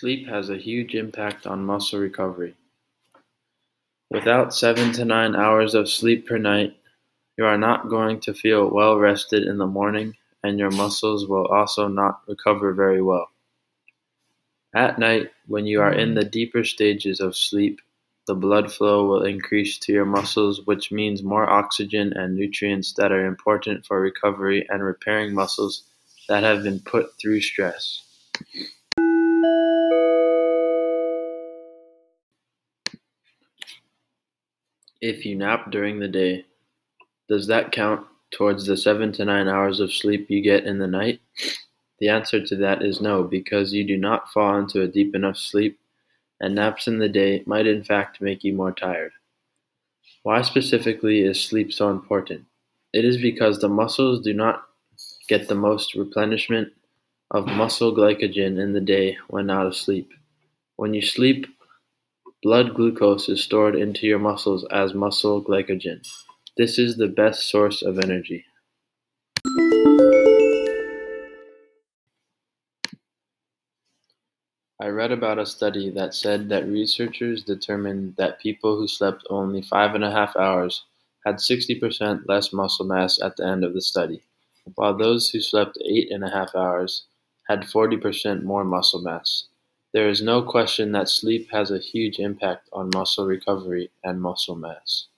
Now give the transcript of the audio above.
Sleep has a huge impact on muscle recovery. Without seven to nine hours of sleep per night, you are not going to feel well rested in the morning and your muscles will also not recover very well. At night, when you are in the deeper stages of sleep, the blood flow will increase to your muscles, which means more oxygen and nutrients that are important for recovery and repairing muscles that have been put through stress. If you nap during the day, does that count towards the seven to nine hours of sleep you get in the night? The answer to that is no, because you do not fall into a deep enough sleep, and naps in the day might in fact make you more tired. Why specifically is sleep so important? It is because the muscles do not get the most replenishment of muscle glycogen in the day when not asleep. When you sleep, Blood glucose is stored into your muscles as muscle glycogen. This is the best source of energy. I read about a study that said that researchers determined that people who slept only five and a half hours had 60% less muscle mass at the end of the study, while those who slept eight and a half hours had 40% more muscle mass. There is no question that sleep has a huge impact on muscle recovery and muscle mass.